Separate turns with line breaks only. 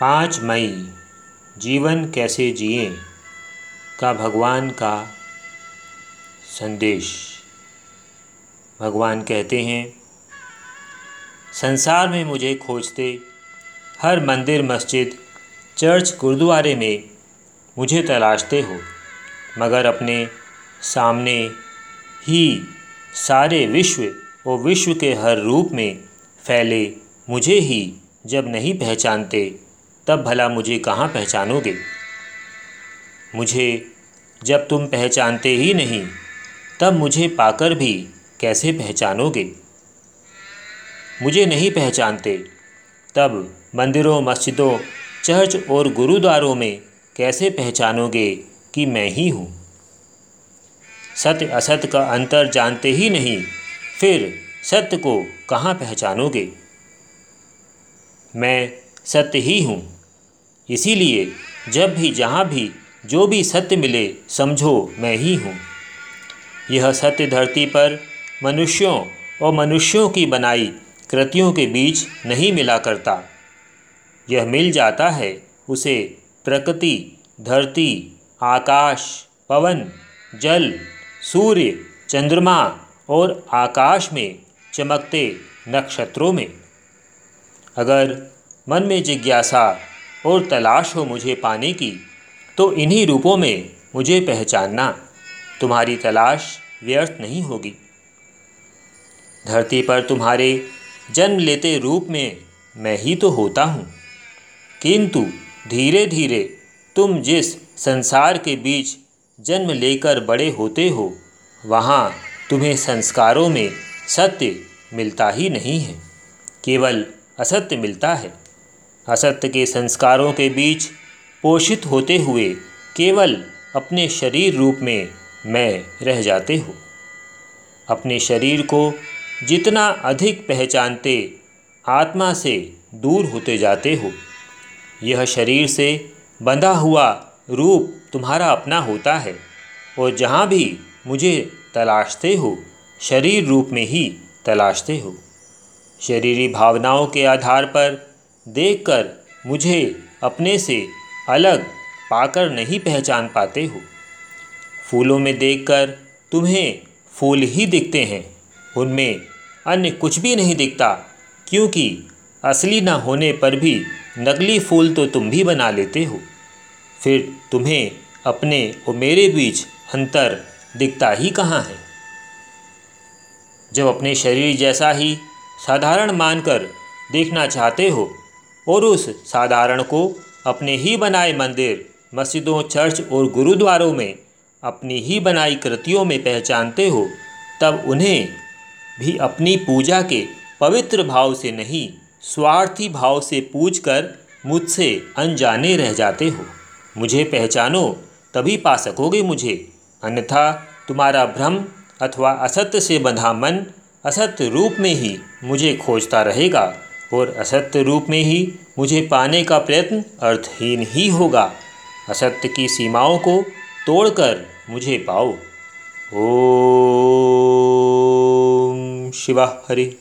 पाँच मई, जीवन कैसे जिए का भगवान का संदेश। भगवान कहते हैं, संसार में मुझे खोजते हर मंदिर, मस्जिद, चर्च, गुरुद्वारे में मुझे तलाशते हो, मगर अपने सामने ही सारे विश्व और विश्व के हर रूप में फैले मुझे ही जब नहीं पहचानते। तब भला मुझे कहाँ पहचानोगे? मुझे जब तुम पहचानते ही नहीं, तब मुझे पाकर भी कैसे पहचानोगे? मुझे नहीं पहचानते, तब मंदिरों, मस्जिदों, चर्च और गुरुद्वारों में कैसे पहचानोगे कि मैं ही हूँ? सत्य असत्य का अंतर जानते ही नहीं, फिर सत्य को कहाँ पहचानोगे? मैं सत्य ही हूँ। इसीलिए जब भी, जहाँ भी, जो भी सत्य मिले, समझो मैं ही हूँ। यह सत्य धरती पर मनुष्यों और मनुष्यों की बनाई कृतियों के बीच नहीं मिला करता। यह मिल जाता है उसे प्रकृति, धरती, आकाश, पवन, जल, सूर्य, चंद्रमा और आकाश में चमकते नक्षत्रों में। अगर मन में जिज्ञासा और तलाश हो मुझे पाने की तो इन्हीं रूपों में मुझे पहचानना। तुम्हारी तलाश व्यर्थ नहीं होगी। धरती पर तुम्हारे जन्म लेते रूप में मैं ही तो होता हूँ। किंतु धीरे धीरे तुम जिस संसार के बीच जन्म लेकर बड़े होते हो, वहाँ तुम्हें संस्कारों में सत्य मिलता ही नहीं है। केवल असत्य मिलता है। असत्य के संस्कारों के बीच पोषित होते हुए केवल अपने शरीर रूप में मैं रह जाते हो। अपने शरीर को जितना अधिक पहचानते आत्मा से दूर होते जाते हो। यह शरीर से बंधा हुआ रूप तुम्हारा अपना होता है और जहाँ भी मुझे तलाशते हो, शरीर रूप में ही तलाशते हो। शरीरी भावनाओं के आधार पर देखकर मुझे अपने से अलग पाकर नहीं पहचान पाते हो। फूलों में देखकर तुम्हें फूल ही दिखते हैं। उनमें अन्य कुछ भी नहीं दिखता, क्योंकि असली न होने पर भी नकली फूल तो तुम भी बना लेते हो। फिर तुम्हें अपने और मेरे बीच अंतर दिखता ही कहाँ है? जब अपने शरीर जैसा ही साधारण मानकर देखना चाहते हो और उस साधारण को अपने ही बनाए मंदिर, मस्जिदों, चर्च और गुरुद्वारों में अपनी ही बनाई कृतियों में पहचानते हो, तब उन्हें भी अपनी पूजा के पवित्र भाव से नहीं, स्वार्थी भाव से पूज कर मुझसे अनजाने रह जाते हो। मुझे पहचानो, तभी पा सकोगे मुझे। अन्यथा तुम्हारा भ्रम अथवा असत्य से बंधा मन असत्य रूप में ही मुझे खोजता रहेगा। और असत्य रूप में ही मुझे पाने का प्रयत्न अर्थहीन ही होगा। असत्य की सीमाओं को तोड़कर मुझे पाओ। ओ शिवा हरि।